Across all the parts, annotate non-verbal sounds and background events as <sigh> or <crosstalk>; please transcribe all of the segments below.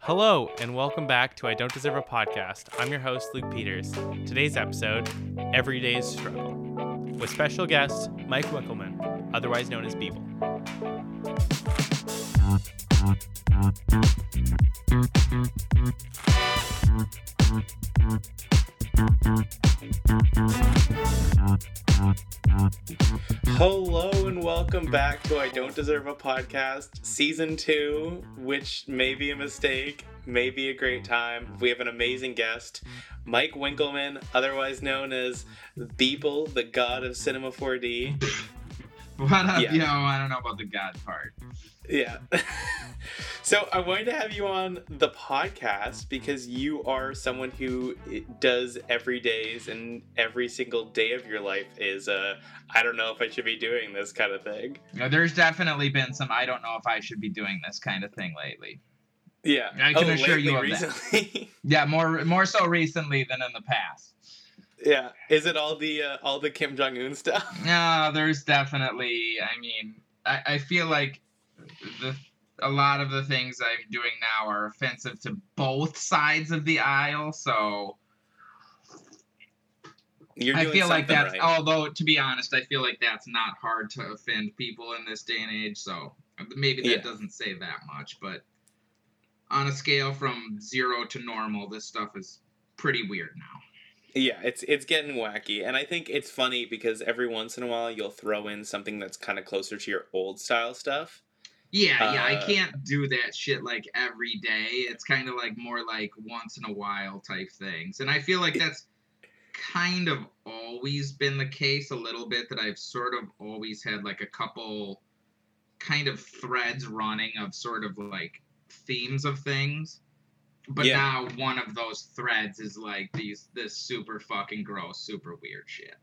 Hello, and welcome back to I Don't Deserve a Podcast. I'm your host, Luke Peters. Today's episode Everyday's Struggle, with special guest Mike Winkelmann, otherwise known as Beeple. Hello welcome back to I Don't Deserve a Podcast, Season 2, which may be a mistake, may be a great time. We have an amazing guest, Mike Winkelmann, otherwise known as Beeple, the god of Cinema 4D. <laughs> What up, Yeah. yo? I don't know about the God part. Yeah. <laughs> so I wanted to have you on the podcast because you are someone who does every days and every single day of your life is uh I don't know if I should be doing this kind of thing. You know, there's definitely been some I don't know if I should be doing this kind of thing lately. Yeah. I can assure you lately, of that. <laughs> Yeah, more more so recently than in the past. yeah. Is it all the uh, all the Kim Jong Un stuff? No, there's definitely. I mean, I, I feel like the a lot of the things I'm doing now are offensive to both sides of the aisle. So You're I feel like that's. right. Although to be honest, I feel like that's not hard to offend people in this day and age. So maybe that Yeah. doesn't say that much, but on a scale from zero to normal, this stuff is pretty weird now. Yeah, it's it's getting wacky, and I think it's funny because every once in a while you'll throw in something that's kind of closer to your old style stuff. Yeah, yeah, I Uh, can't do that shit like every day. It's kind of like more like once in a while type things. And I feel like that's kind of always been the case a little bit that I've sort of always had like a couple kind of threads running of sort of like themes of things. But Yeah. now one of those threads is like these this super fucking gross, super weird shit.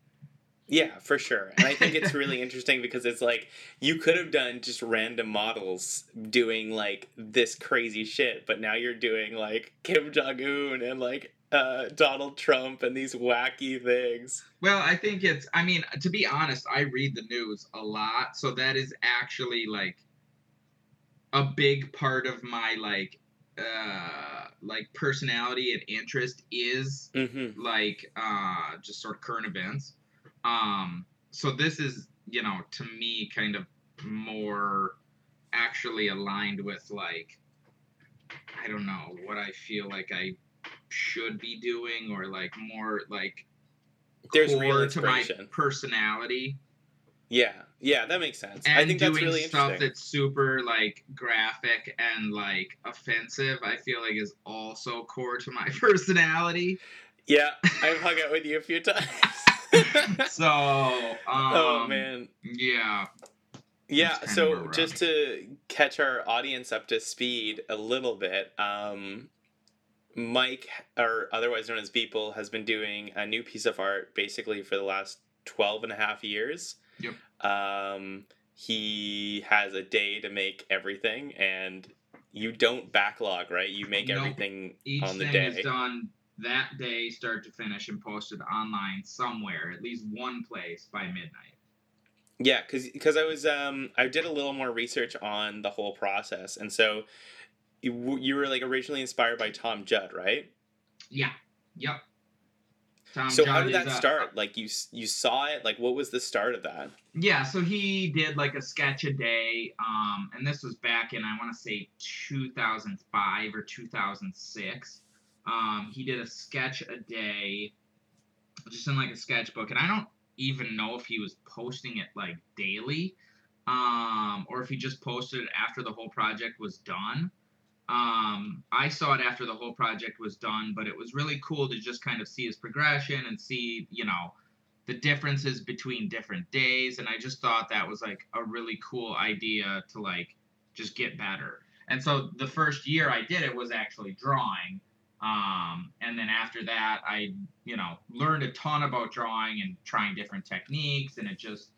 Yeah, for sure. And I think it's really <laughs> interesting because it's like you could have done just random models doing like this crazy shit, but now you're doing like Kim Jong Un and like uh, Donald Trump and these wacky things. Well, I think it's. I mean, to be honest, I read the news a lot, so that is actually like a big part of my like, uh, like personality and interest is Mm-hmm. like uh, just sort of current events. Um, so this is, you know, to me, kind of more actually aligned with like, I don't know what I feel like I should be doing, or like more like There's core to my personality. Yeah, yeah, that makes sense. And I think doing that's really stuff interesting. that's super like graphic and like offensive, I feel like is also core to my <laughs> personality. Yeah, I've hung out with you a few <laughs> times. <laughs> so, um, oh man. yeah. Yeah, so just to catch our audience up to speed a little bit, um, Mike, or otherwise known as Beeple, has been doing a new piece of art basically for the last 12 and a half years. Yep. Um, he has a day to make everything, and you don't backlog, right? You make Nope. everything Each on the thing day. is done that day, start to finish, and posted online somewhere, at least one place by midnight. Yeah, because because I was um I did a little more research on the whole process, and so you, you were like originally inspired by Tom Judd, right? Yeah. Yep. Tom so how did that a- start? Like you you saw it? Like what was the start of that? Yeah, so he did like a sketch a day, um, and this was back in I want to say 2005 or 2006. Um, he did a sketch a day, just in like a sketchbook, and I don't even know if he was posting it like daily, um, or if he just posted it after the whole project was done. Um, I saw it after the whole project was done, but it was really cool to just kind of see his progression and see, you know, the differences between different days and i just thought that was like a really cool idea to like just get better and so the first year i did it was actually drawing um, and then after that i you know learned a ton about drawing and trying different techniques and it just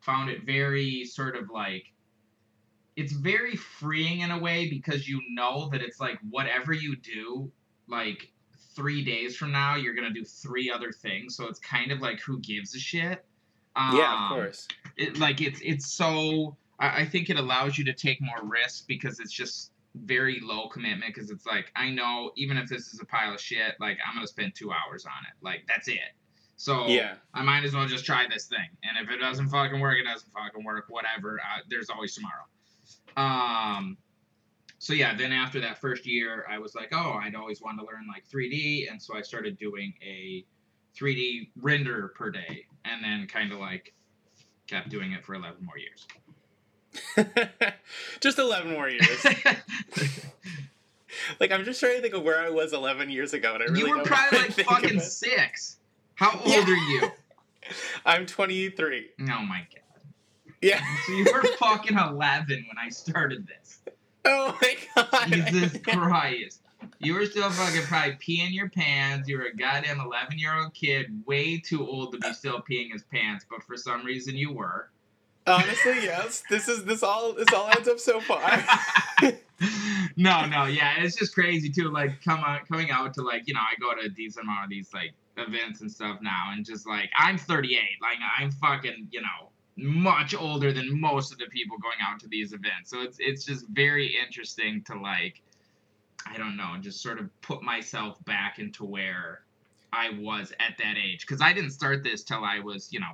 found it very sort of like it's very freeing in a way because you know that it's like whatever you do like three days from now you're gonna do three other things so it's kind of like who gives a shit yeah, Um, of course. it, like it's it's so I, I think it allows you to take more risks because it's just very low commitment because it's like I know even if this is a pile of shit, like I'm gonna spend two hours on it. Like that's it. So Yeah. I might as well just try this thing. And if it doesn't fucking work, it doesn't fucking work. Whatever. Uh, there's always tomorrow. Um. So yeah, then after that first year, I was like, oh, I'd always wanted to learn like 3D, and so I started doing a 3D render per day, and then kind of like kept doing it for 11 more years. <laughs> just 11 more years. <laughs> like, I'm just trying to think of where I was 11 years ago, and I really you were probably like fucking six. How old Yeah. are you? <laughs> I'm 23. Oh my god. Yeah. So you were fucking 11 when I started this. Oh my god. Jesus Christ. You were still fucking probably peeing your pants. You were a goddamn 11 year old kid, way too old to be uh. still peeing his pants, but for some reason you were. Honestly, yes. This is this all this all adds up so far. <laughs> no, no, yeah, it's just crazy too. Like come out, coming out to like you know, I go to a decent amount of these like events and stuff now, and just like I'm 38, like I'm fucking you know much older than most of the people going out to these events. So it's it's just very interesting to like I don't know, just sort of put myself back into where I was at that age because I didn't start this till I was you know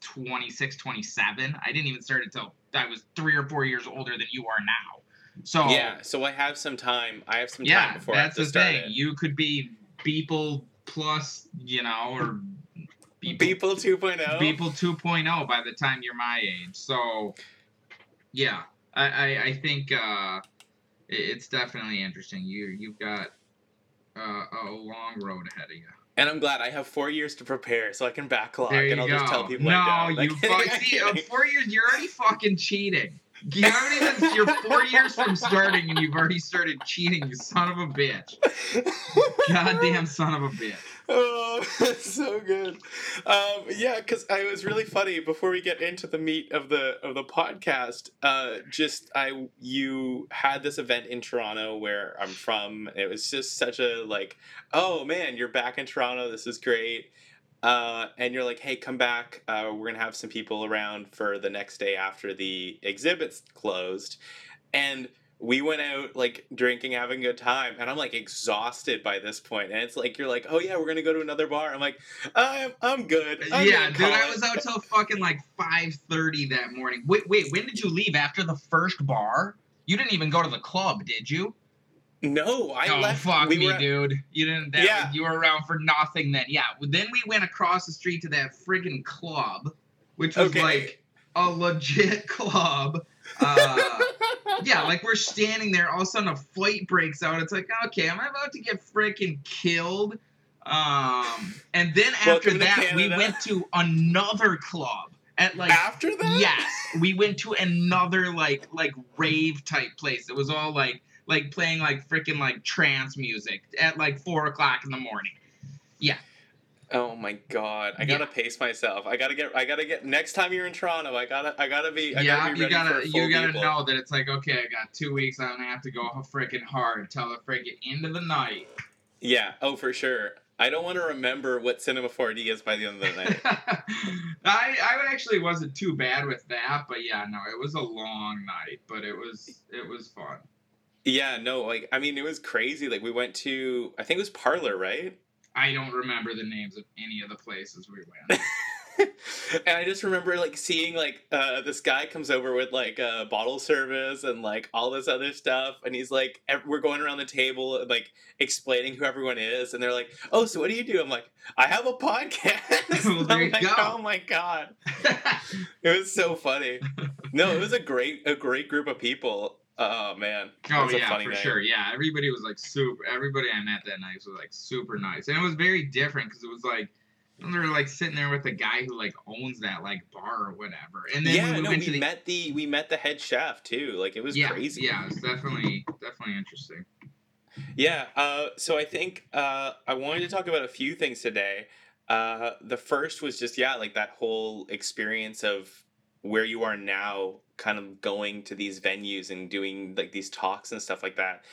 26, 27. I didn't even start until I was three or four years older than you are now. So yeah, so I have some time. I have some time yeah, before I have that's the thing. it. You could be Beeple plus, you know, or Beeple, People 2.0. Beeple 2.0 by the time you're my age. So yeah, I I, I think uh, it's definitely interesting. You you've got uh, a long road ahead of you. And I'm glad I have four years to prepare, so I can backlog, and I'll go. just tell people no, done. you Like, fuck, <laughs> see, four years. You're already fucking cheating. You haven't even. You're four years from starting, and you've already started cheating. You son of a bitch. <laughs> Goddamn son of a bitch. Oh, <laughs> that's so good. Um, yeah, because I it was really funny before we get into the meat of the of the podcast. Uh, just I you had this event in Toronto where I'm from. It was just such a like, oh man, you're back in Toronto. This is great. Uh, and you're like, hey, come back. Uh, we're gonna have some people around for the next day after the exhibits closed, and we went out like drinking, having a good time, and I'm like exhausted by this point. And it's like you're like, oh yeah, we're gonna go to another bar. I'm like, I'm I'm good. I'm yeah, dude, I was out till fucking like five thirty that morning. Wait, wait, when did you leave? After the first bar? You didn't even go to the club, did you? No, I oh left. fuck we me, were dude. You didn't. That, Yeah. You were around for nothing then. Yeah. Then we went across the street to that friggin' club, which was Okay. like a legit <laughs> club. Uh, yeah, like we're standing there. All of a sudden, a fight breaks out. It's like, okay, am I about to get freaking killed? Um, and then after Welcome that, we went to another club at like After that, yes we went to another like like rave type place it was all like like playing like freaking like trance music at like four o'clock in the morning Oh my god, I gotta pace myself. I gotta get. I gotta get. Next time you're in Toronto, I gotta. I gotta be. I yeah gotta be you gotta you gotta people. know that it's like okay i got two weeks i'm gonna have to go freaking hard till the freaking end of the night Yeah. Oh, for sure. I don't want to remember what Cinema 4D is by the end of the night. <laughs> I I actually wasn't too bad with that, but yeah, no, it was a long night, but it was it was fun. yeah. No. Like, I mean, it was crazy. Like, we went to. I think it was Parlor, right? I don't remember the names of any of the places we went. <laughs> and I just remember like seeing like uh, this guy comes over with like uh, bottle service and like all this other stuff, and he's like, we're going around the table like explaining who everyone is, and they're like, oh, so what do you do? I'm like, I have a podcast. <laughs> Well, I'm like, go. Oh my god, <laughs> it was so funny. No, it was a great a great group of people. Oh man, Oh was a yeah, for night. sure. Yeah, everybody was like super. Everybody I met that night was like super nice, and it was very different because it was like they were like sitting there with the guy who like owns that like bar or whatever, and then yeah, we no, we the met the we met the head chef too. Like it was yeah, crazy. yeah, it's definitely definitely interesting. Yeah, uh, so I think uh, I wanted to talk about a few things today. Uh, the first was just, yeah, like that whole experience of where you are now, kind of going to these venues and doing like these talks and stuff like that.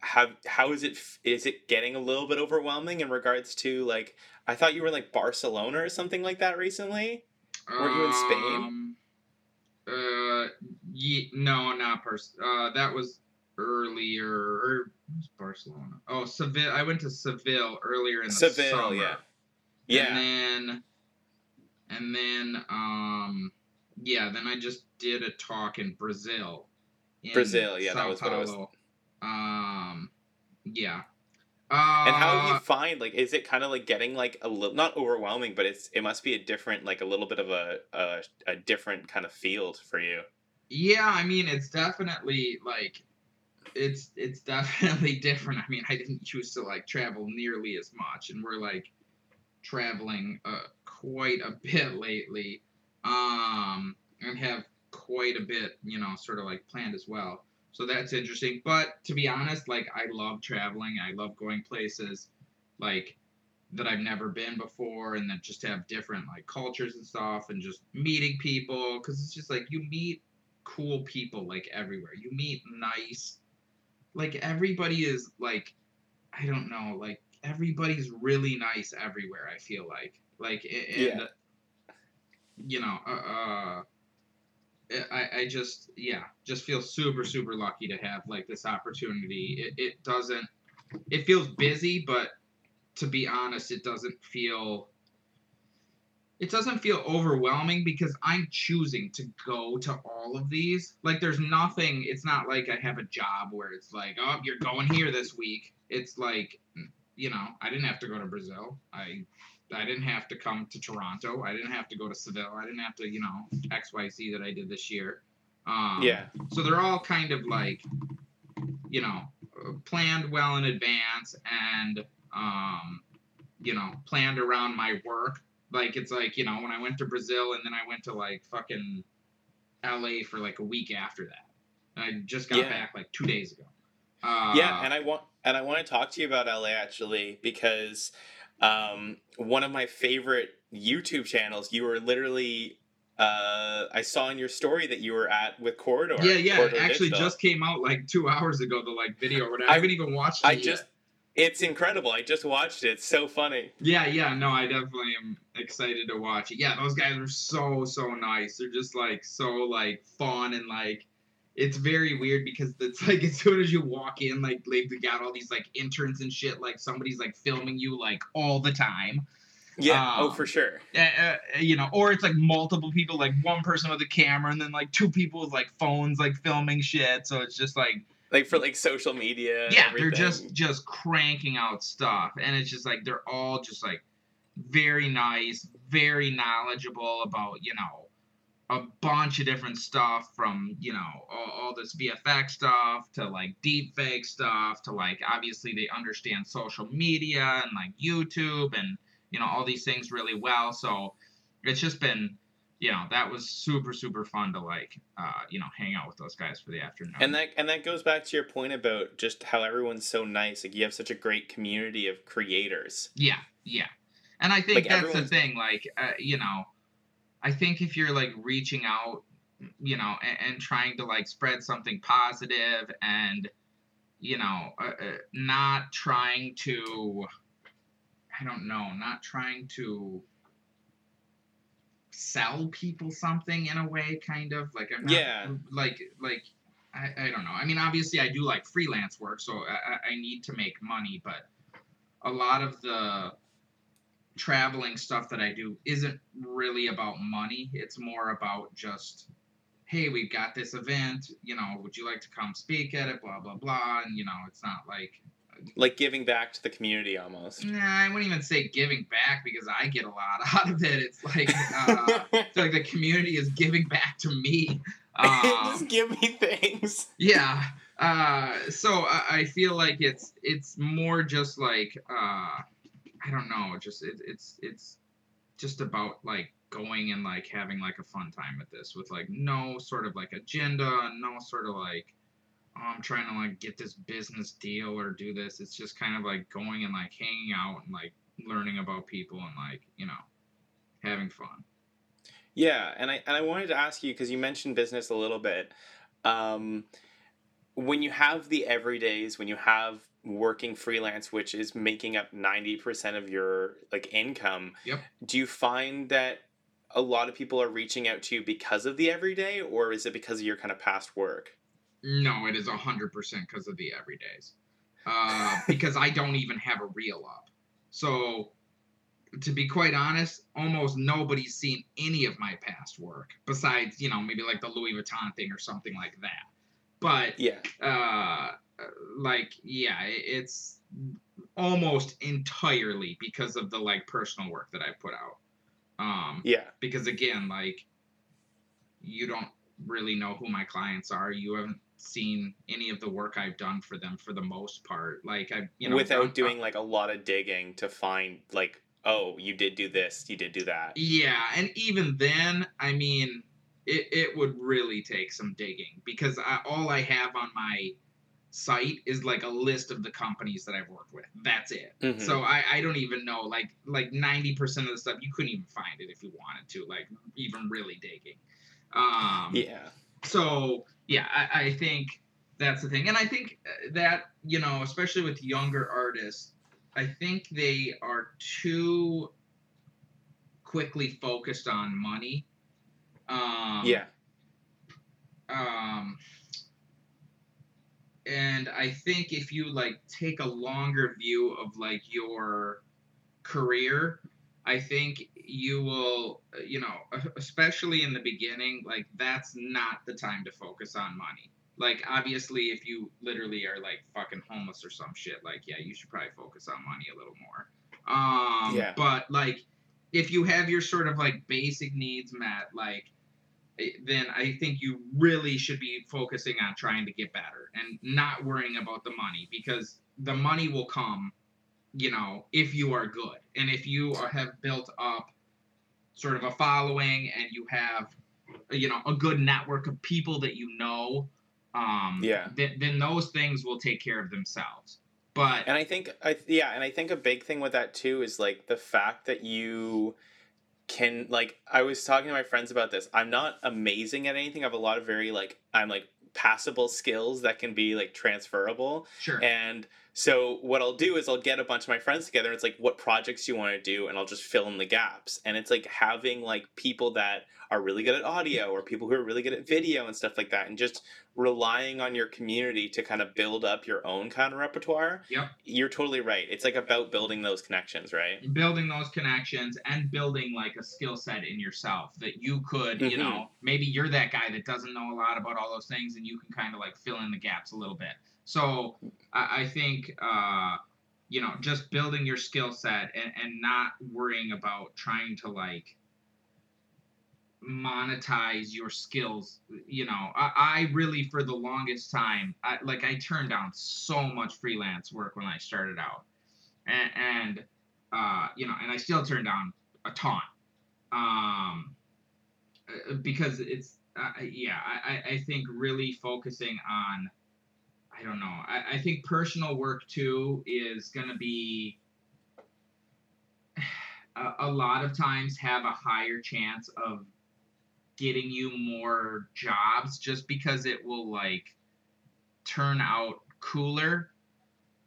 How, how is it? Is it getting a little bit overwhelming in regards to like, I thought you were in like Barcelona or something like that recently? Weren't you in Spain? Um, Ye- no, not pers. Uh, that was earlier. Or, where's Barcelona? Oh, Seville. I went to Seville earlier in the Seville, summer. yeah. Yeah. And then, and then, um, yeah, then I just did a talk in Brazil. in Brazil, yeah, that Sao was what I was- Paulo. Um, yeah. Uh, And how do you find like is it kind of like getting like a little not overwhelming, but it's it must be a different like a little bit of a a, a different kind of field for you. Yeah, I mean, it's definitely like, it's it's <laughs> definitely different. I mean, I didn't used to like travel nearly as much, and we're like traveling uh, quite a bit lately, um, and have quite a bit, you know, sort of like planned as well. So that's interesting. But to be honest, like I love traveling. I love going places, like that I've never been before, and that just have different like cultures and stuff, and just meeting people. Because it's just like you meet cool people like everywhere. You meet nice, like everybody is like, I don't know, like everybody's really nice everywhere. I feel like, like, and, Yeah. you know, uh, uh, I, I just, yeah, just feel super, super lucky to have like this opportunity. It, it doesn't, it feels busy, but to be honest, it doesn't feel it doesn't feel overwhelming because I'm choosing to go to all of these. Like there's nothing it's not like I have a job where it's like, "Oh, you're going here this week." It's like, you know, I didn't have to go to Brazil. I I didn't have to come to Toronto. I didn't have to go to Seville. I didn't have to, you know, XYZ that I did this year. Um, Yeah. so they're all kind of like, you know, planned well in advance and, um, you know, planned around my work. Like it's like you know when I went to Brazil and then I went to like fucking L.A. for like a week after that. And I just got Yeah. back like two days ago. Uh, yeah, and I want and I want to talk to you about LA actually because um, one of my favorite YouTube channels. You were literally. Uh, I saw in your story that you were at with Corridor. yeah, yeah. It actually Digital. just came out like two hours ago. The like video or whatever. I- I haven't even watched it I yet. just. It's incredible. I just watched it. It's so funny. Yeah, yeah, no, I definitely am excited to watch it. Yeah, those guys are so so nice. They're just like so like fun and like it's very weird because it's <laughs> like as soon as you walk in, like like they got all these like interns and shit. Like somebody's like filming you like all the time. Yeah. oh, Um, for sure. Uh, uh, you know, or it's like multiple people, like one person with a camera and then like two people with like phones like filming shit. So it's just like Like for like social media. yeah they're just just cranking out stuff and it's just like they're all just like very nice very knowledgeable about you know a bunch of different stuff from you know all, all this vfx stuff to like deep fake stuff to like obviously they understand social media and like youtube and you know all these things really well so it's just been you know that was super super fun to like uh you know hang out with those guys for the afternoon And that and that goes back to your point about just how everyone's so nice. Like you have such a great community of creators. Yeah, yeah. And I think Like, that's the thing. Like, uh, you know, I think if you're like reaching out, you know, and, and trying to like spread something positive and, you know, uh, uh, not trying to, I don't know, not trying to sell people something in a way, kind of like I'm not, Yeah. like like. I, I don't know. I mean, obviously, I do like freelance work, so I, I- I need to make money. But a lot of the traveling stuff that I do isn't really about money. It's more about just, hey, we've got this event. You know, would you like to come speak at it? Blah blah blah. And you know, it's not like, Like giving back to the community almost. nah, I wouldn't even say giving back because I get a lot <laughs> out of it. It's like, uh, it's like the <laughs> community is giving back to me. <laughs> Um, just give me things. yeah uh so I, I feel like it's it's more just like uh i don't know just it, it's it's just about like going and like having like a fun time at this with like no sort of like agenda no sort of like oh, i'm trying to like get this business deal or do this it's just kind of like going and like hanging out and like learning about people and like you know having fun Yeah, and I and I wanted to ask you because you mentioned business a little bit. Um, when you have the everydays, when you have working freelance, which is making up ninety percent of your like income, Yep. do you find that a lot of people are reaching out to you because of the everyday, or is it because of your kind of past work? No, it is hundred percent because of the everydays. Uh, <laughs> because I don't even have a reel up. So, to be quite honest, almost nobody's seen any of my past work besides, you know, maybe like the Louis Vuitton thing or something like that. But Yeah. uh, like yeah, it's almost entirely because of the like personal work that I put out. Um, Yeah. because again, like you don't really know who my clients are. You haven't seen any of the work I've done for them for the most part. Like I, you know, Without done- doing like a lot of digging to find like, oh, you did do this, you did do that. Yeah, and even then, I mean, it, it would really take some digging because I, all I have on my site is like a list of the companies that I've worked with. That's it. Mhm. So I, I don't even know like like ninety percent of the stuff you couldn't even find it if you wanted to like even really digging. Um, yeah. so yeah I, I think that's the thing and i think uh, that you know especially with younger artists i think they are too quickly focused on money um Yeah. um and i think if you like take a longer view of like your career i think you will you know <laughs> especially in the beginning like that's not the time to focus on money like obviously if you literally are like fucking homeless or some shit like yeah you should probably focus on money a little more um Yeah. but like if you have your sort of like basic needs met like then I think you really should be focusing on trying to get better and not worrying about the money because the money will come, you know, if you are good and if you are, have built up sort of a following and you have, you know, a good network of people that you know, um, Yeah. then, then those things will take care of themselves. But And I think I yeah, and I think a big thing with that too is like the fact that you can like I was talking to my friends about this. I'm not amazing at anything. I have a lot of very like I'm like passable skills that can be like transferable. sure, And so what I'll do is I'll get a bunch of my friends together. And it's like, what projects you want to do? And I'll just fill in the gaps. And it's like having like people that are really good at audio or people who are really good at video and stuff like that, and just relying on your community to kind of build up your own kind of repertoire. Yep. You're totally right. It's like about building those connections, right? building those connections and building like a skill set in yourself that you could, you Mhm. know, maybe you're that guy that doesn't know a lot about all those things and you can kind of like fill in the gaps a little bit. So I, I think, uh, you know, just building your skill set and, and not worrying about trying to like monetize your skills you know I, I really for the longest time I, like i turned down so much freelance work when i started out. And, and uh, you know, and I still turn down a ton, um, uh, because it's uh, yeah, I, I- I think really focusing on, I don't know, I, I think personal work too is gonna be <sighs> a, a lot of times have a higher chance of getting you more jobs just because it will like turn out cooler.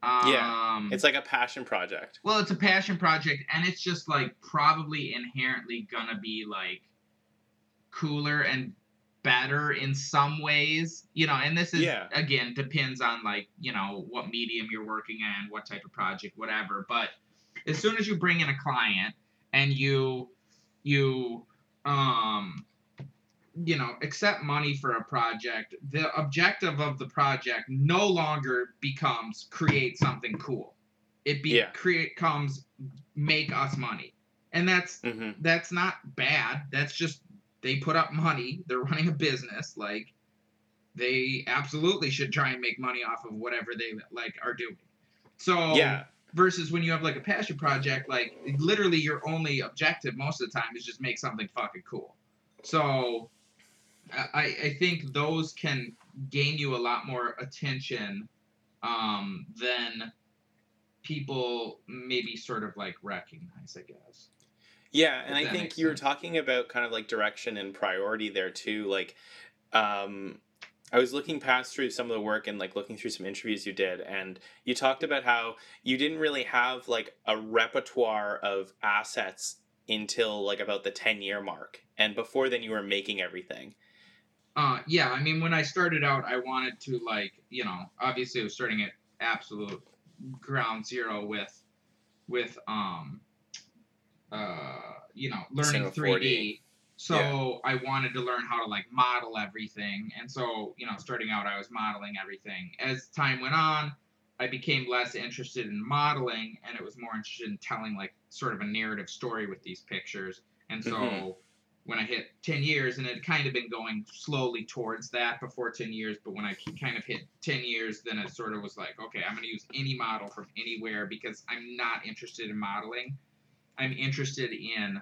Yeah, Um, It's like a passion project. well, it's a passion project, and it's just like probably inherently gonna be like cooler and better in some ways, you know. And this is Yeah. again depends on like you know what medium you're working in, what type of project, whatever. But as soon as you bring in a client and you you um you know accept money for a project the objective of the project no longer becomes create something cool it be Yeah. create comes make us money and that's hmm that's not bad that's just they put up money they're running a business like they absolutely should try and make money off of whatever they like are doing. So Yeah. versus when you have like a passion project like literally your only objective most of the time is just make something fucking cool. So i i think those can gain you a lot more attention um than people maybe sort of like recognize i guess Yeah, and I think you were talking about kind of like direction and priority there too. Like, um, I was looking past through some of the work and like looking through some interviews you did, and you talked about how you didn't really have like a repertoire of assets until like about the 10 year mark. And before then, you were making everything. Uh, yeah, I mean, when I started out, I wanted to like, you know, obviously I was starting at absolute ground zero with, with um, uh, you know, learning 3D. 4D. So I wanted to learn how to like model everything, and so you know, starting out, I was modeling everything. As time went on, I became less interested in modeling, and it was more interested in telling like sort of a narrative story with these pictures. And so Mhm. when I hit 10 years, and it had kind of been going slowly towards that before 10 years, but when I kind of hit 10 years, then it sort of was like, okay, I'm going to use any model from anywhere because I'm not interested in modeling. I'm interested in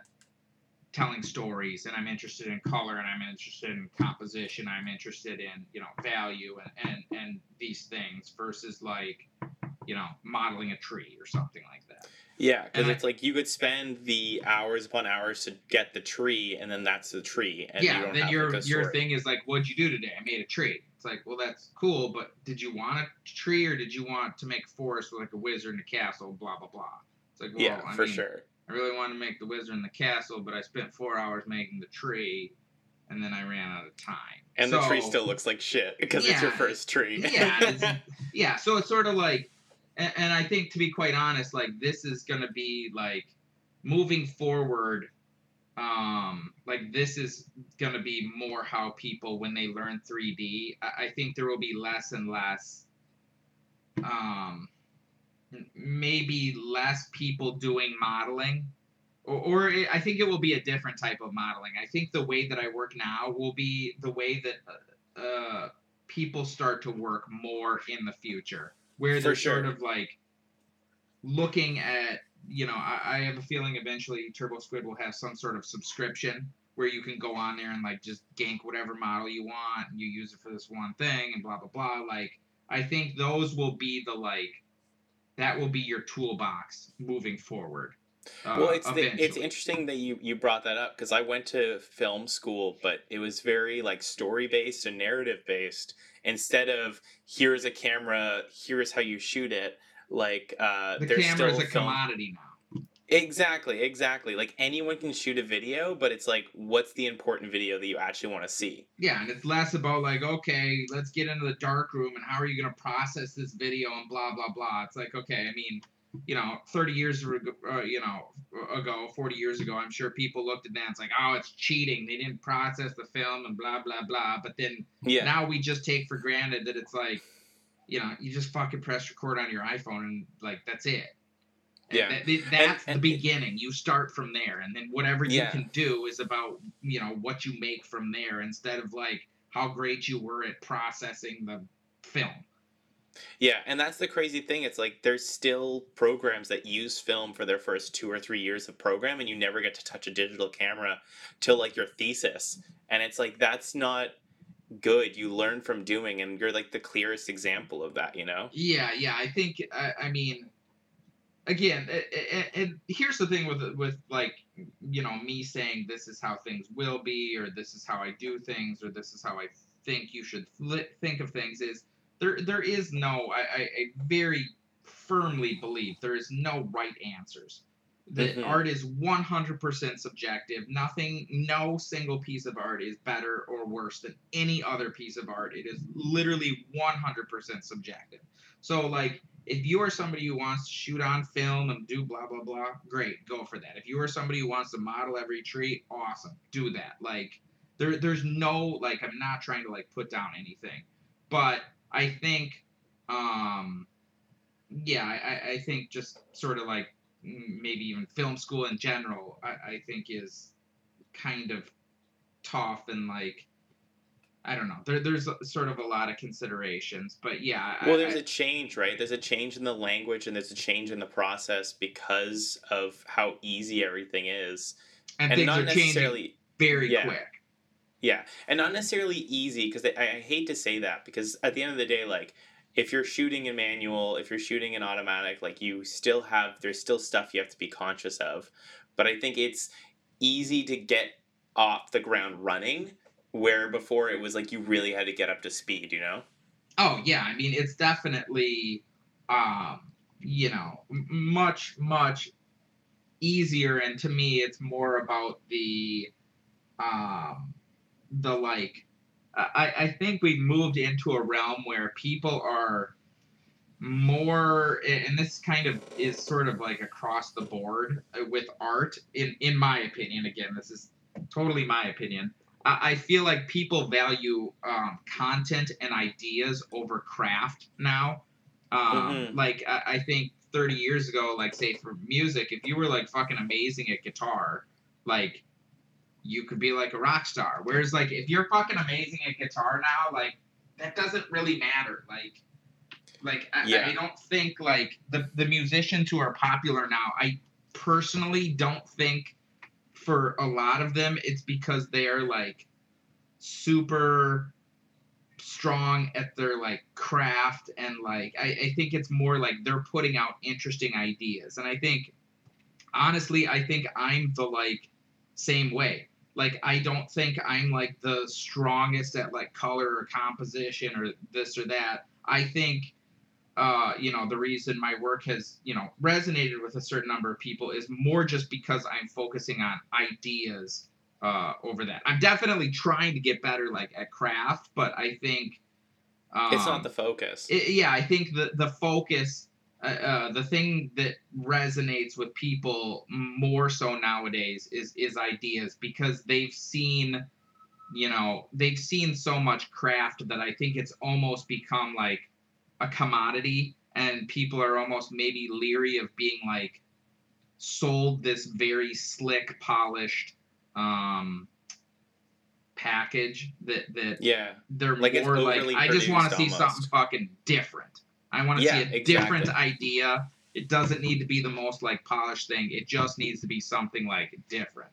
telling stories and I'm interested in color and I'm interested in composition. I'm interested in, you know, value and, and, and these things versus like, you know, modeling a tree or something like that. Yeah, because And I- it's like you could spend the hours upon hours to get the tree, and then that's the tree, and you yeah, don't then have your like your thing is like, what'd you do today? I made a tree. It's like, well, that's cool, but did you want a tree or did you want to make a forest with like a wizard and a castle? Blah blah blah. It's like, well, yeah, I for mean, sure. I really wanted to make the wizard and the castle, but I spent four hours making the tree, and then I ran out of time. And the tree still looks like shit because it's your first tree. yeah, <laughs> yeah. So it's sort of like, and, and I think to be quite honest, like this is gonna be like moving forward. Um, like this is gonna be more how people when they learn 3D. I, I think there will be less and less. Um, maybe less people doing modeling. Or, or it, I think it will be a different type of modeling. I think the way that I work now will be the way that uh, uh, people start to work more in the future, where they're sure. sort of like looking at, you know, I, I have a feeling eventually TurboSquid will have some sort of subscription where you can go on there and like just gank whatever model you want and you use it for this one thing and blah blah blah. Like I think those will be the like that will be your toolbox moving forward. Uh, well, it's the, it's interesting that you you brought that up because I went to film school, but it was very like story based and narrative based instead of here's a camera, here's how you shoot it. Like uh, the there's camera is a film- commodity now. Exactly, exactly. Like anyone can shoot a video, but it's like, what's the important video that you actually want to see? Yeah, and it's less about like, okay, let's get into the dark room and how are you going to process this video and blah blah blah. It's like, okay, I mean, you know, 30 years ago, uh, you know, ago, 40 years ago, I'm sure people looked at that and it's like, oh, it's cheating. They didn't process the film and blah blah blah. But then Yeah, now we just take for granted that it's like, you know, you just fucking press record on your iphone and like that's it Yeah. that- that- that's and- the beginning you start from there and then whatever you Yeah. can do is about you know what you make from there instead of like how great you were at processing the film yeah, and that's the crazy thing. It's like there's still programs that use film for their first two or three years of program, and you never get to touch a digital camera till like your thesis, and it's like that's not good. You learn from doing, and you're like the clearest example of that. You know? yeah yeah i think i, I mean again and, here's the thing with with like you know me saying this is how things will be or this is how i do things or this is how i think you should think of things is there there is no I, I, I very firmly believe there is no right answers. That Mhm. art is 100% subjective. Nothing no single piece of art is better or worse than any other piece of art. It is literally 100% subjective. So like if you are somebody who wants to shoot on film and do blah blah blah great go for that. If you are somebody who wants to model every tree awesome do that. Like there there's no like i'm not trying to like put down anything. But i think um yeah i, I- think just sort of like maybe even film school in general i, I think is kind of tough and like I don't know. There, there's sort of a lot of considerations, but yeah. I- Well, there's I- a change, right? There's a change in the language, and there's a change in the process because of how easy everything is, and, and things not are changing necessarily very yeah. quick. Yeah, and not necessarily easy because I, I hate to say that because at the end of the day, like if you're shooting in manual, if you're shooting in automatic, like you still have there's still stuff you have to be conscious of. But I think it's easy to get off the ground running, where before it was like you really had to get up to speed. You know? Oh yeah, I mean it's definitely, um, you know, much much easier and to me it's more about the um the like I, I think we've moved into a realm where people are more and this kind of is sort of like across the board uh, with art in in my opinion again this is totally my opinion i, feel like people value um, content and ideas over craft now um, Mhm. like I, I think 30 years ago like say for music if you were like fucking amazing at guitar like you could be like a rock star whereas like if you're fucking amazing at guitar now like that doesn't really matter like like I, Yeah. I don't think like the the musicians who are popular now i personally don't think for a lot of them it's because they are like super strong at their like craft and like I, I think it's more like they're putting out interesting ideas. And i think honestly i think i'm the like same way. Like i don't think i'm like the strongest at like color or composition or this or that. I think uh, you know the reason my work has you know resonated with a certain number of people is more just because i'm focusing on ideas uh, over that i'm definitely trying to get better like at craft but i think um, it's not the focus. I- yeah, I think the the focus, uh, uh, the thing that resonates with people more so nowadays is is ideas because they've seen, you know, they've seen so much craft that I think it's almost become like a commodity, and people are almost maybe leery of being like sold this very slick, polished. Um, package that that yeah. they're Like, it's more like I just want to see something fucking different. I want to Yeah, see a different idea. It doesn't need to be the most like polished thing. It just needs to be something like different.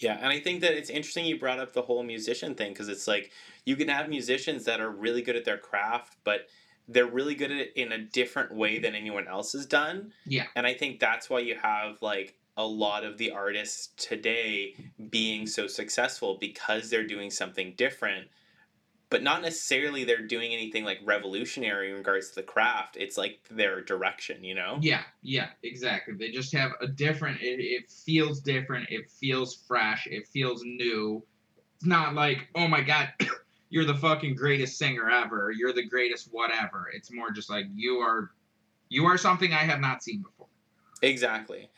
Yeah, and I think that it's interesting you brought up the whole musician thing because it's like you can have musicians that are really good at their craft, but they're really good at it in a different way mm-hmm. than anyone else has done. Yeah. And I think that's why you have like a lot of the artists today being so successful because they're doing something different, but not necessarily they're doing anything like revolutionary in regards to the craft. It's like their direction, you know? Yeah, yeah, exactly. They just have a different. It, it feels different. It feels fresh. It feels new. It's not like oh my god. You're the fucking greatest singer ever. You're the greatest whatever. It's more just like you are, you are something I have not seen before. Exactly.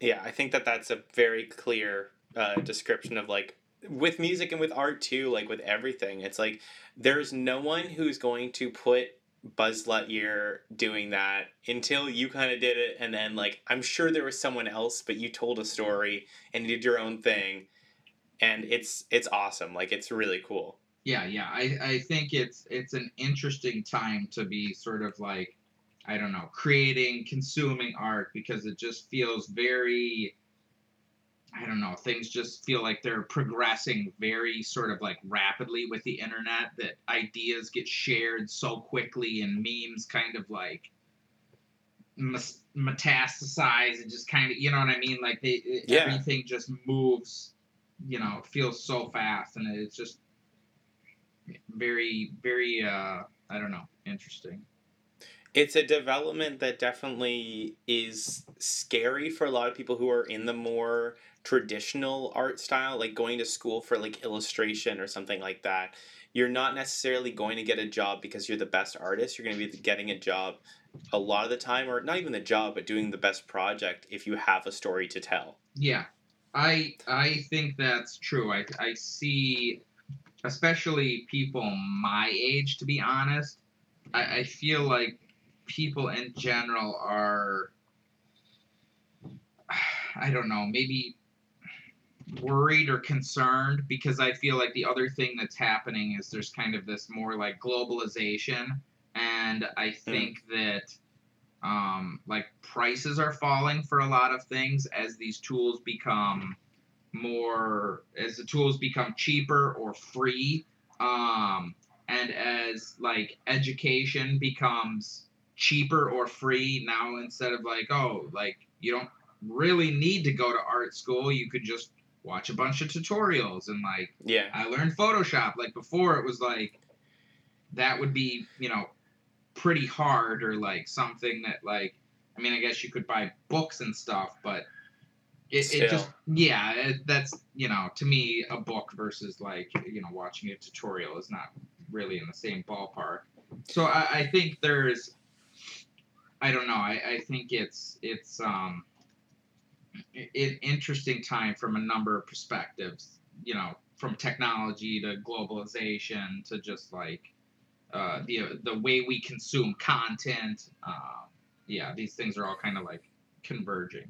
Yeah, I think that that's a very clear uh, description of like with music and with art too, like with everything. It's like there's no one who's going to put Buzz Lightyear doing that until you kind of did it, and then like I'm sure there was someone else, but you told a story and you did your own thing, and it's it's awesome. Like it's really cool. Yeah, yeah. I, I think it's it's an interesting time to be sort of like I don't know, creating, consuming art because it just feels very I don't know, things just feel like they're progressing very sort of like rapidly with the internet that ideas get shared so quickly and memes kind of like metastasize and just kind of you know what I mean like they Yeah. everything just moves you know feels so fast and it's just very very uh I don't know interesting It's a development that definitely is scary for a lot of people who are in the more traditional art style, like going to school for like illustration or something like that. You're not necessarily going to get a job because you're the best artist. You're going to be getting a job a lot of the time, or not even the job, but doing the best project if you have a story to tell. Yeah, I I think that's true. I I see, especially people my age. To be honest, I, I feel like people in general are. <sighs> I don't know, maybe worried or concerned because I feel like the other thing that's happening is there's kind of this more like globalization, and I think that um, like prices are falling for a lot of things as these tools become more as the tools become cheaper or free um, and as like education becomes cheaper or free now instead of like oh like you don't really need to go to art school you could just watch a bunch of tutorials and like Yeah. I learned Photoshop. Like before, it was like that would be you know pretty hard or like something that like I mean I guess you could buy books and stuff, but it, it just yeah it, that's you know to me a book versus like you know watching a tutorial is not really in the same ballpark. So i, I think there's i don't know i, I think it's it's um an interesting time from a number of perspectives you know from technology to globalization to just like uh, the the way we consume content. Um, yeah these things are all kind of like converging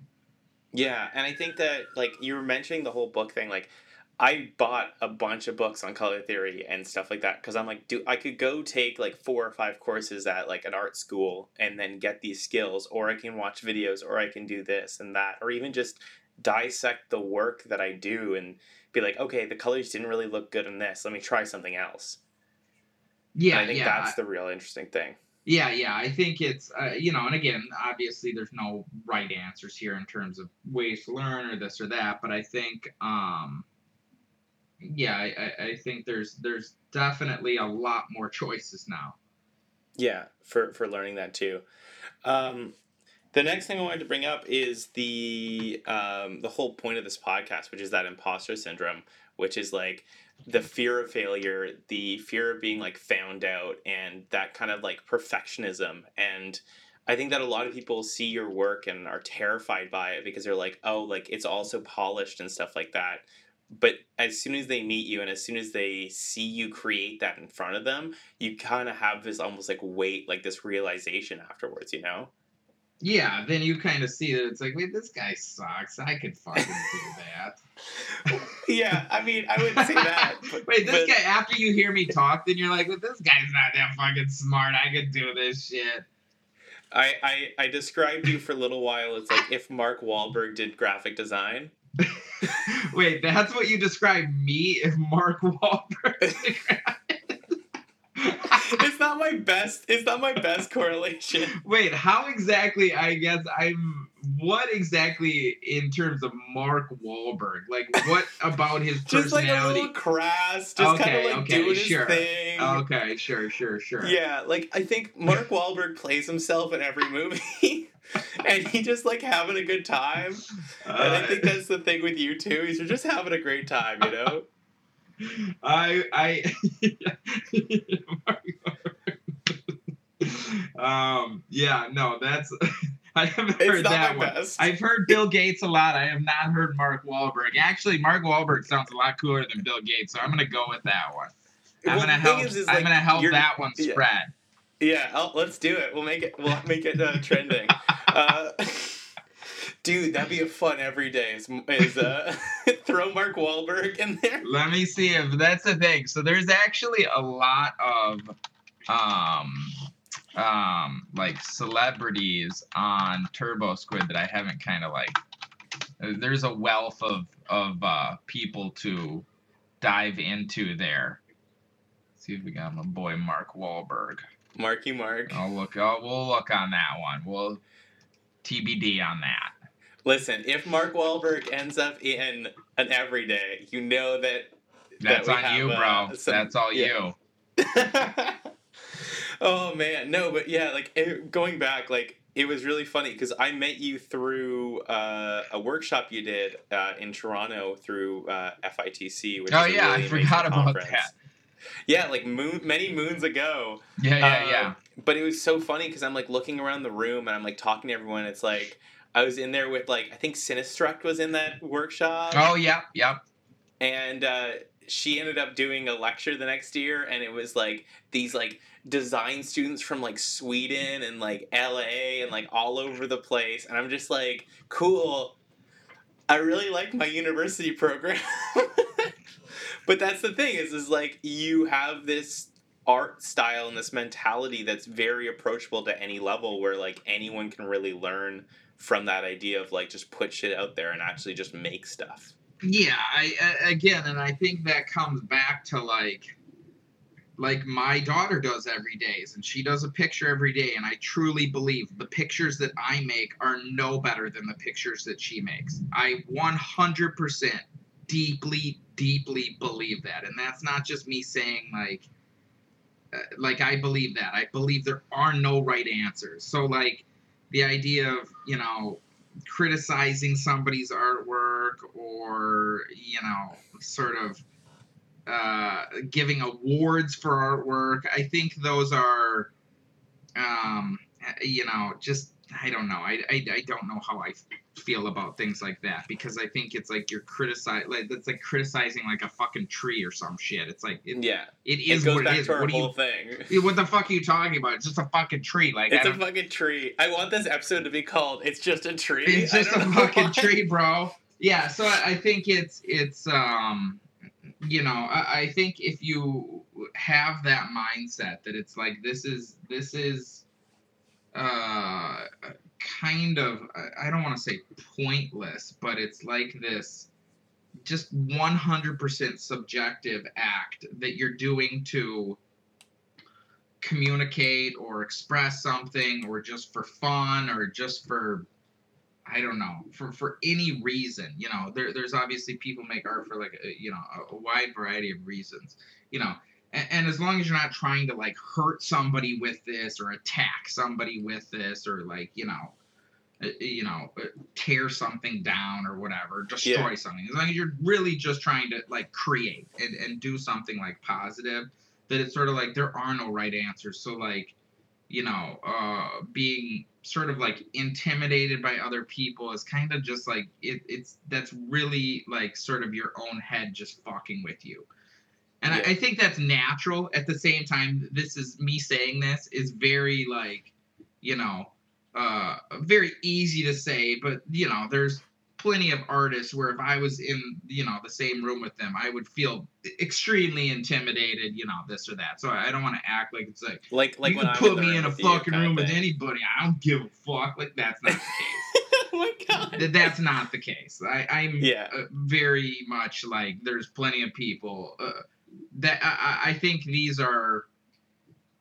Yeah, and I think that like you were mentioning the whole book thing, like I bought a bunch of books on color theory and stuff like that because I'm like, do I could go take like four or five courses at like an art school and then get these skills, or I can watch videos, or I can do this and that, or even just dissect the work that I do and be like, okay, the colors didn't really look good in this. Let me try something else. yeah And I think yeah that's the real interesting thing. Yeah, yeah, I think it's uh, you know, and again, obviously there's no right answers here in terms of ways to learn or this or that, but I think um yeah, I, I, think there's there's definitely a lot more choices now. Yeah, for for learning that too. Um, the next thing I wanted to bring up is the um, the whole point of this podcast, which is that imposter syndrome, which is like the fear of failure, the fear of being like found out, and that kind of like perfectionism. And I think that a lot of people see your work and are terrified by it because they're like, oh, like it's all so polished and stuff like that. But as soon as they meet you and as soon as they see you create that in front of them, you kind of have this almost like weight, like this realization afterwards, you know? Yeah, then you kind of see that it's like, wait, this guy sucks. I could fucking do <laughs> that. yeah, I mean, I wouldn't say that. <laughs> But, Wait, this but- guy. After you hear me talk, then you're like, well, this guy's not that fucking smart. I could do this shit. I, I, I described you for a little while. It's like if Mark Wahlberg did graphic design. <laughs> Wait, that's what you describe me if Mark Wahlberg. <laughs> It's not my best. It's not my best correlation. Wait, how exactly? I guess I'm. What exactly in terms of Mark Wahlberg? Like, what about his personality? <laughs> Just like a little crass, just kind Okay, of like okay, doing sure. his thing. okay, sure, sure, sure. Yeah, like I think Mark Wahlberg plays himself in every movie, <laughs> and he just like having a good time. And I Uh, think that's the thing with you too. Is you're just having a great time, you know. I I <laughs> um yeah no that's <laughs> I haven't heard that one. best. I've heard Bill Gates a lot. I have not heard Mark Wahlberg. Actually, Mark Wahlberg sounds a lot cooler than Bill Gates, so I'm gonna go with that one. I'm Well, gonna help. is- is, I'm like, gonna help that one yeah. spread. Yeah, oh, let's do it. We'll make it. We'll make it uh, trending. <laughs> Uh, dude, that'd be a fun every day. Is, is uh, <laughs> throw Mark Wahlberg in there? Let me see if that's the thing. So there's actually a lot of um um like celebrities on TurboSquid that I haven't kind of like there's a wealth of of uh people to dive into there. see if we got my boy Mark Wahlberg. Marky Mark. I'll look oh we'll look on that one. We'll TBD on that. Listen, if Mark Wahlberg ends up in an everyday, you know that. That's we on have, you, uh, bro. some- That's all yeah. you. <laughs> oh man, no, but yeah, like it, going back, like it was really funny because I met you through uh, a workshop you did uh, in Toronto through uh, FITC. Which Oh is yeah, really I forgot about conference. that. Yeah, like moon, many moons ago. Yeah, yeah, Uh, yeah. But it was so funny because I'm like looking around the room and I'm like talking to everyone. It's like I was in there with like I think Sinistruct was in that workshop. Oh, yep, yep. and uh, she ended up doing a lecture the next year and it was like these like design students from like sweden and like la and like all over the place. And i'm just like cool. I really like my university program. <laughs> But that's the thing is is like you have this art style and this mentality that's very approachable to any level where like anyone can really learn from that idea of like just put shit out there and actually just make stuff Yeah, I uh, again, and I think that comes back to like, like my daughter does every day, and she does a picture every day, and I truly believe the pictures that I make are no better than the pictures that she makes. I 100% deeply, deeply believe that, and that's not just me saying like, uh, like I believe that. I believe there are no right answers. So like, the idea of you know criticizing somebody's artwork or you know sort of uh, giving awards for artwork i think those are um, you know just i don't know. I, I, I don't know how i feel about things like that because i think it's like you're criticizing like that's like criticizing like a fucking tree or some shit it's like it, Yeah. it It is goes what back it is to our what, whole you, thing. <laughs> What the fuck are you talking about it's just a fucking tree like It's a fucking tree. I want this episode to be called "It's Just a Tree." It's <laughs> just a fucking why. tree, bro. Yeah, so I I think it's it's um you know, I, I think if you have that mindset that it's like this is this is uh kind of I- don't want to say pointless, but it's like this just 100% subjective act that you're doing to communicate or express something or just for fun or just for I don't know for for any reason you know? There, there's obviously people make art for like a, you know a, a wide variety of reasons you know and, and as long as you're not trying to like hurt somebody with this or attack somebody with this or like you know uh, you know uh, tear something down or whatever destroy something. As long as you're really just trying to like create and, and do something like positive that it's sort of like there are no right answers. So like you know uh being sort of like intimidated by other people is kind of just like it, it's that's really like sort of your own head just fucking with you and Yeah. I, I think that's natural. At the same time this is me saying this is very like you know uh very easy to say but you know there's plenty of artists where if i was in you know the same room with them i would feel extremely intimidated you know this or that. So i don't want to act like it's like Like, like you can put me in a fucking room with anybody. I don't give a fuck. Like that's not the <laughs> case. Oh my god. That's not the case. I, i'm Yeah. uh, very much like there's plenty of people uh, that I, I think these are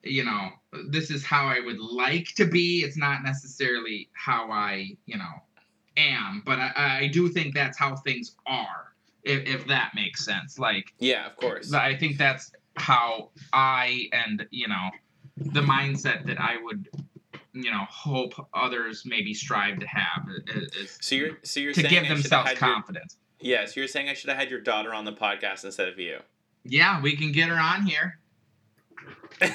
you know this is how i would like to be it's not necessarily how i you know am but i, I do think that's how things are if, if that makes sense like Yeah, of course. i think that's how i and you know the mindset that i would you know hope others maybe strive to have is, So you're so you're to saying give themselves confidence yeah, so you're saying I should have had your daughter on the podcast instead of you. Yeah, we can get her on here. <laughs>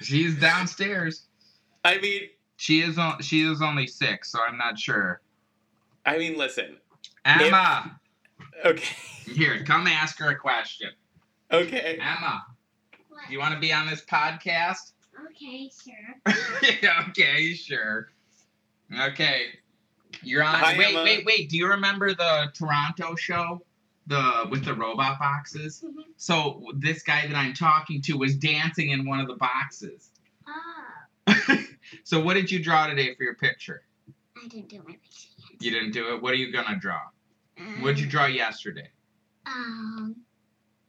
She's downstairs. I mean, She is on. She is only six, so I'm not sure. I mean, listen. Emma, Okay. here, come ask her a question. Okay. Emma, What? you want to be on this podcast? Okay, sure. <laughs> okay, sure. Okay, you're on. Hi, wait, Emma. wait, wait. Do you remember the Toronto show, the with the robot boxes? Mhm. So this guy that I'm talking to was dancing in one of the boxes. Ah, <laughs> so what did you draw today for your picture? I didn't do my picture yet. You didn't do it. What are you gonna draw? Um, What did you draw yesterday? Um,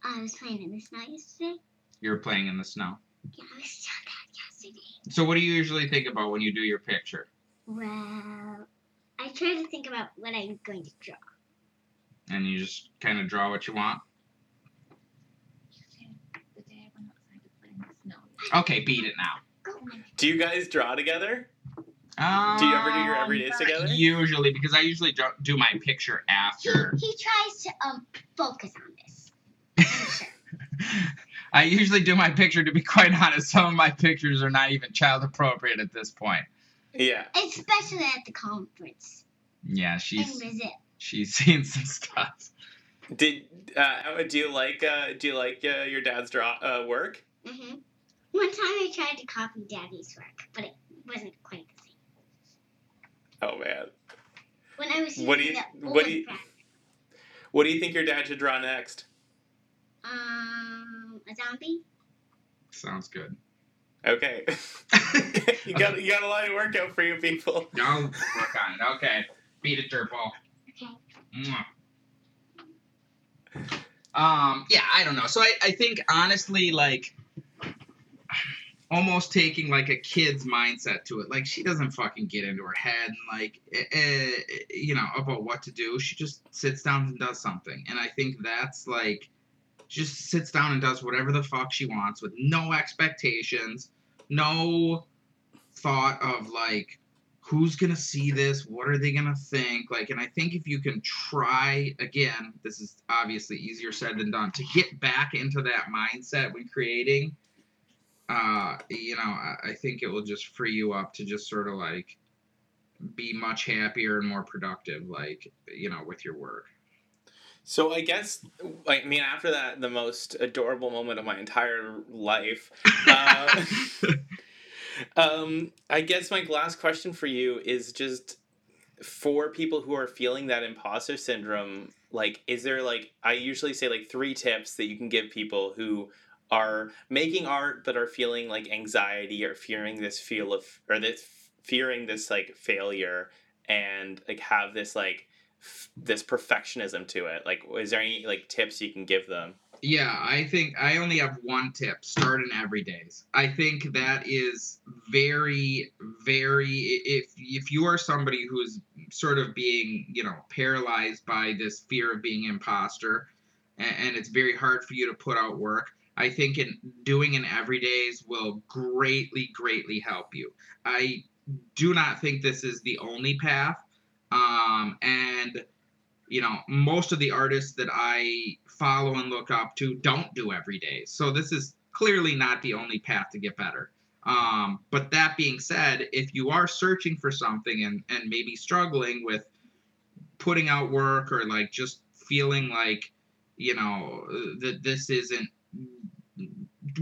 I was playing in the snow yesterday. You were playing in the snow. Yeah, I was so bad yesterday. So what do you usually think about when you do your picture? Well, I try to think about what I'm going to draw. And you just kind of draw what you want. The day I went outside to play in the snow. Okay, beat it now. Do you guys draw together? Um, Do you ever do your everydays together? Usually, because I usually draw, do my picture after. he tries to um focus on this. I'm. <laughs> I usually do my picture. To be quite honest, some of my pictures are not even child appropriate at this point. Yeah. Especially at the conference Yeah, in she's Brazil. She's <laughs> seen some stuff. Did uh, do you like uh, do you like uh, your dad's draw uh, work? hmm One time I tried to copy Daddy's work, but it wasn't quite the same. Oh man. When I was using What do you- the what do old you- graph- What do you think your dad should draw next? um a zombie. Sounds good. Okay. <laughs> you got you got a lot of work out for you people. I'll work on it. Okay, beat it, dirtball. Um, yeah, I don't know. So I, I think honestly, like almost taking like a kid's mindset to it. Like she doesn't fucking get into her head and like eh, eh, you know about what to do. She just sits down and does something. And I think that's like she just sits down and does whatever the fuck she wants with no expectations, no thought of like who's gonna see this what are they gonna think like and i think if you can try again this is obviously easier said than done to get back into that mindset when creating uh you know i, I think it will just free you up to just sort of like be much happier and more productive like you know with your work So I guess, I mean, after that, the most adorable moment of my entire life. Uh, <laughs> um, I guess my last question for you is just for people who are feeling that imposter syndrome. Like, is there like I usually say like three tips that you can give people who are making art but are feeling like anxiety or fearing this feel of or this fearing this like failure and like have this like f- this perfectionism to it like is there any like tips you can give them Yeah, I think I only have one tip. Start in everydays. I think that is very, very. If if you are somebody who is sort of being, you know, paralyzed by this fear of being imposter, and, and it's very hard for you to put out work. I think in doing an everydays will greatly, greatly help you. I do not think this is the only path. Um, and you know, most of the artists that I follow and look up to don't do every day. So this is clearly not the only path to get better. Um, but that being said, if you are searching for something and, and maybe struggling with putting out work or like just feeling like, you know, that this isn't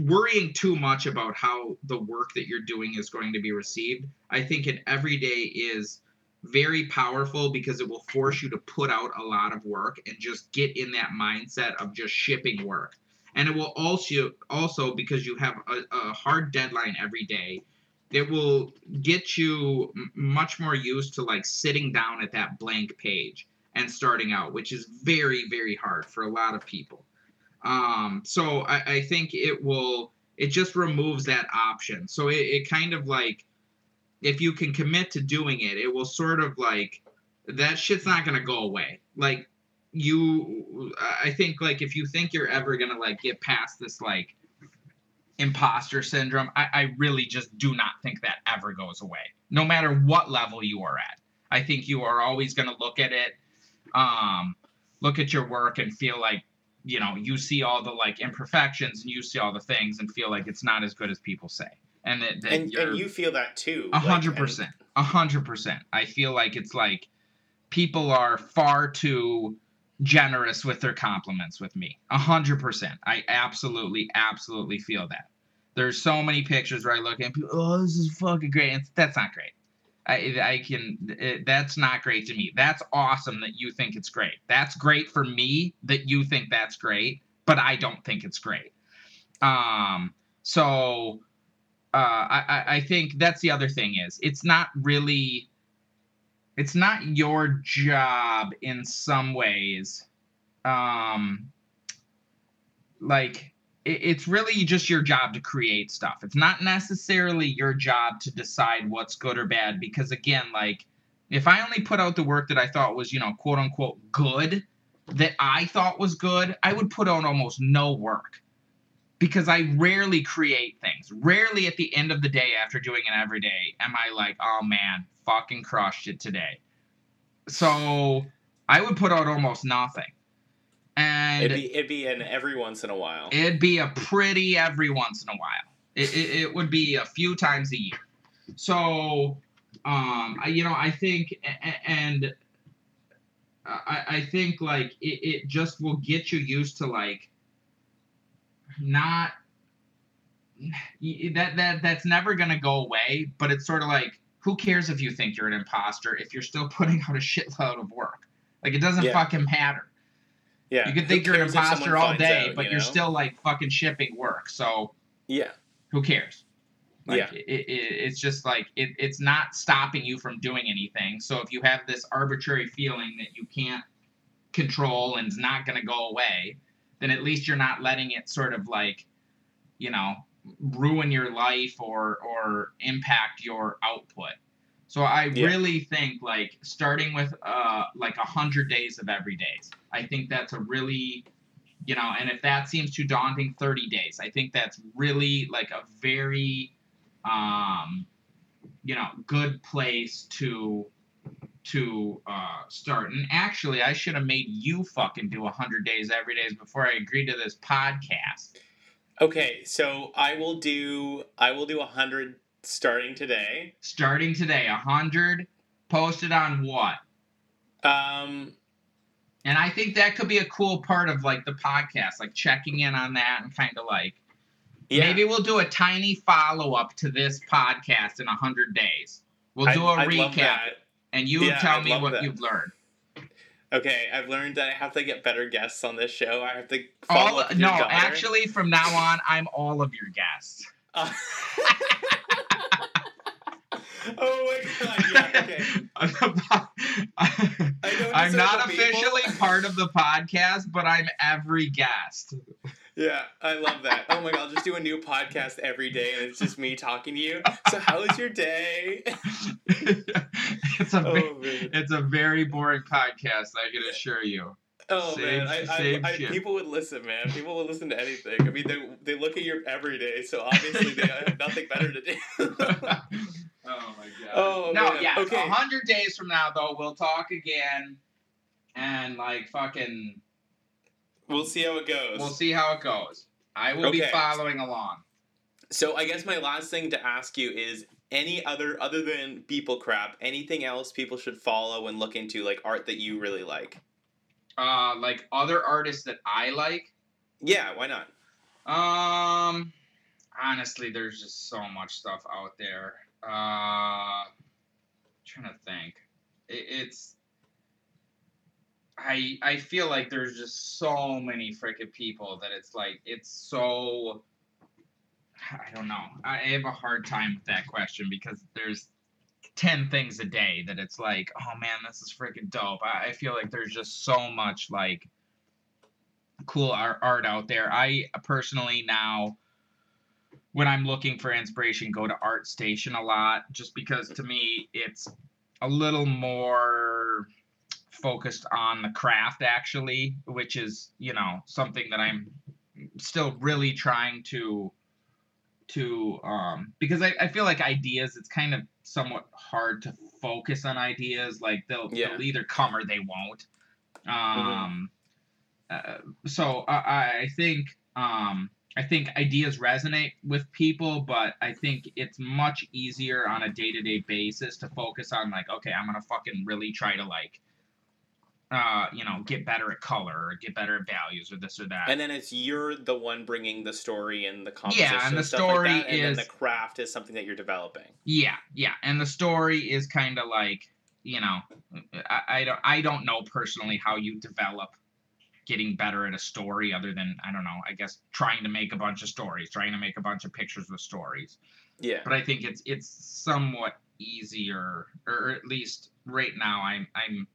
worrying too much about how the work that you're doing is going to be received, I think an everyday is very powerful because it will force you to put out a lot of work and just get in that mindset of just shipping work. And it will also also because you have a, a hard deadline every day, it will get you much more used to like sitting down at that blank page and starting out, which is very very hard for a lot of people. Um, so I, I think it will it just removes that option. So it, it kind of like if you can commit to doing it, it will sort of like that shit's not gonna go away. Like you, I think like if you think you're ever gonna like get past this like imposter syndrome, I, I really just do not think that ever goes away. No matter what level you are at, I think you are always gonna look at it, um, look at your work and feel like you know you see all the like imperfections and you see all the things and feel like it's not as good as people say and that, that and, and you feel that too a hundred percent. A hundred percent. I feel like it's like people are far too generous with their compliments with me. A hundred percent. I absolutely absolutely feel that. There's so many pictures where i look and people oh this is fucking great. And that's not great. I, I can it, that's not great to me. That's awesome that you think it's great. That's great for me that you think that's great but i don't think it's great. Um so uh, I, I- think that's the other thing is it's not really it's not your job in some ways. Um like it, it's really just your job to create stuff. It's not necessarily your job to decide what's good or bad because again like if i only put out the work that i thought was you know quote unquote good that i thought was good i would put out almost no work because I rarely create things. Rarely at the end of the day after doing it every day am I like, oh man, fucking crushed it today. So I would put out almost nothing. And it'd be it'd be an every once in a while it'd be a pretty every once in a while. It, it, it would be a few times a year. So, um, I, you know, I think, and I, I think like it, it just will get you used to like not that that that's never gonna go away. But it's sort of like, who cares if you think you're an imposter if you're still <laughs> putting out a shitload of work? Like it doesn't Yeah. fucking matter. yeah You could think you're an cares if someone imposter all day, out, but you you're know? still like fucking shipping work. So yeah who cares? Like, Yeah. It, it, it's just like it, it's not stopping you from doing anything. So if you have this arbitrary feeling that you can't control and it's not going to go away, then at least you're not letting it sort of like, you know, ruin your life or or impact your output. So I Yeah. really think like starting with uh like a hundred days of every days. I think that's a really you know, and if that seems too daunting, 30 days. I think that's really like a very um you know, good place to to uh, start. And actually, I should have made you fucking do 100 days every day before I agreed to this podcast. Okay, so I will do I will do a hundred starting today. Starting today, 100 posted on what? Um, And I think that could be a cool part of like the podcast, like checking in on that and kind of like yeah, maybe we'll do a tiny follow up to this podcast in 100 days. We'll do a I'd- recap. And you Yeah, tell I'd me what that. you've learned. Okay, I've learned that I have to get better guests on this show. I have to follow All up no, daughter. actually from now on I'm all of your guests. Uh, <laughs> <laughs> <laughs> oh my god! <laughs> Yeah. Okay. <laughs> I'm I don't not people. officially part of the podcast, but I'm every guest. Yeah, I love that. Oh my god! I'll just do a new podcast every day, and it's just me talking to you. So, how was your day? it's a Oh man. it's a very boring podcast, I can assure you. Oh Same- man, I, I, I, people would listen, man. People would listen to anything. I mean, they they look at your every day, so obviously they have nothing better to do. Oh my god. Oh, no, man. yeah. Okay. A hundred days from now, though, we'll talk again, and like fucking, we'll see how it goes. we'll see how it goes. I will be following along. So I guess my last thing to ask you is any other other than people crap, anything else people should follow and look into, like art that you really like. Uh, like other artists that I like. Yeah, why not? Um, honestly, there's just so much stuff out there. Uh, trying to think. It, it's. I I feel like there's just so many freaking people that it's like it's so. I don't know. I have a hard time with that question because there's ten things a day that it's like, oh man, this is freaking dope. I, I feel like there's just so much like cool art, art out there. I personally now, when I'm looking for inspiration, go to ArtStation a lot, just because to me it's a little more focused on the craft actually, which is you know something that I'm still really trying to to um because I, I feel like ideas it's kind of somewhat hard to focus on ideas like they'll, Yeah. they'll either come or they won't um uh, so I, I think um, I think ideas resonate with people, but I think it's much easier on a day to day basis to focus on like, okay, I'm gonna fucking really try to like, uh, you know, get better at color or get better at values or this or that. And then it's you're the one bringing the story and the composition. Yeah, and the stuff story like that, and is- then the craft is something that you're developing. Yeah, yeah, and the story is kind of like you know, I, I don't I don't know personally how you develop getting better at a story other than I don't know I guess trying to make a bunch of stories, trying to make a bunch of pictures with stories. Yeah. But I think it's it's somewhat easier, or at least right now I'm I'm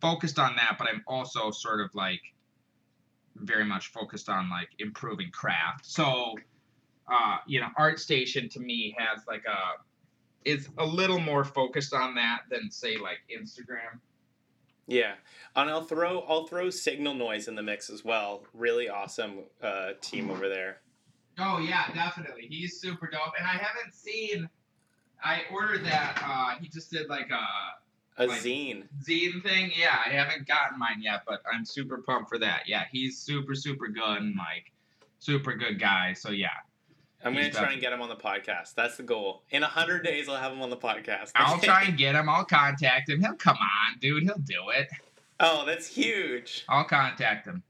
focused on that, but I'm also sort of like very much focused on like improving craft. So uh, you know, ArtStation to me has like a is a little more focused on that than say like Instagram. Yeah, and I'll throw I'll throw Signalnoise in the mix as well. Really awesome uh, team over there. Oh yeah, definitely. He's super dope, and I haven't seen. I ordered that. Uh, he just did like a A Like- zine. zine thing. Yeah, I haven't gotten mine yet, but I'm super pumped for that. Yeah, he's super super good and like super good guy. So yeah, I'm gonna try and get him on the podcast. That's the goal. In a hundred days, I'll have him on the podcast. I'll try and get him. I'll contact him. He'll come on, dude. He'll do it. Oh, that's huge. I'll contact him.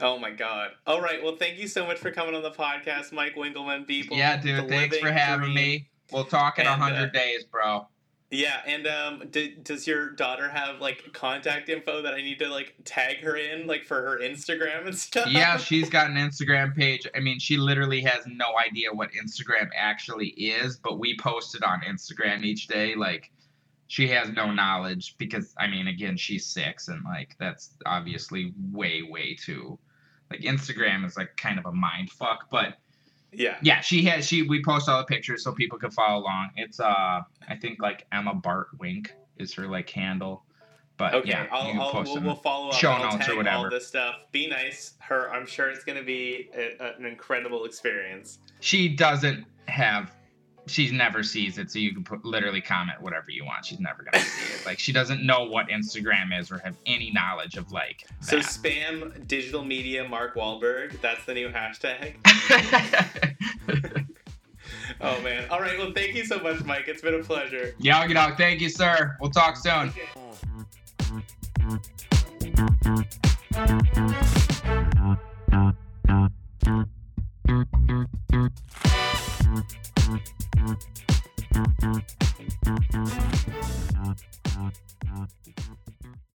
Oh my god. All right. Well, thank you so much for coming on the podcast, Mike Winkelmann. Beeple. yeah, dude. Thanks for having dream. me. We'll talk in a And, uh, hundred days, bro. Yeah, and um, d- does your daughter have like contact info that I need to like tag her in, like for her Instagram and stuff? yeah, she's got an Instagram page. I mean, she literally has no idea what Instagram actually is, but we post it on Instagram each day. Like, she has no knowledge because, I mean, again, she's six, and like, that's obviously way, way too. Like, Instagram is like kind of a mind fuck, but Yeah. yeah, she has. She we post all the pictures so people can follow along. It's uh, I think like Emma Bart Wink is her like handle, but Okay, yeah, I'll, I'll we'll, we'll follow up. show notes or all this stuff. Be nice. Her, I'm sure it's gonna be a, a- an incredible experience. she doesn't have she never sees it, so you can put literally comment whatever you want. She's never gonna see it. Like she doesn't know what Instagram is or have any knowledge of like. So spam digital media Mark Wahlberg. That's the new hashtag. <laughs> Oh man. All right. Well, thank you so much, Mike. It's been a pleasure. Yo, dog. Thank you, sir. We'll talk soon. Okay. Thank you.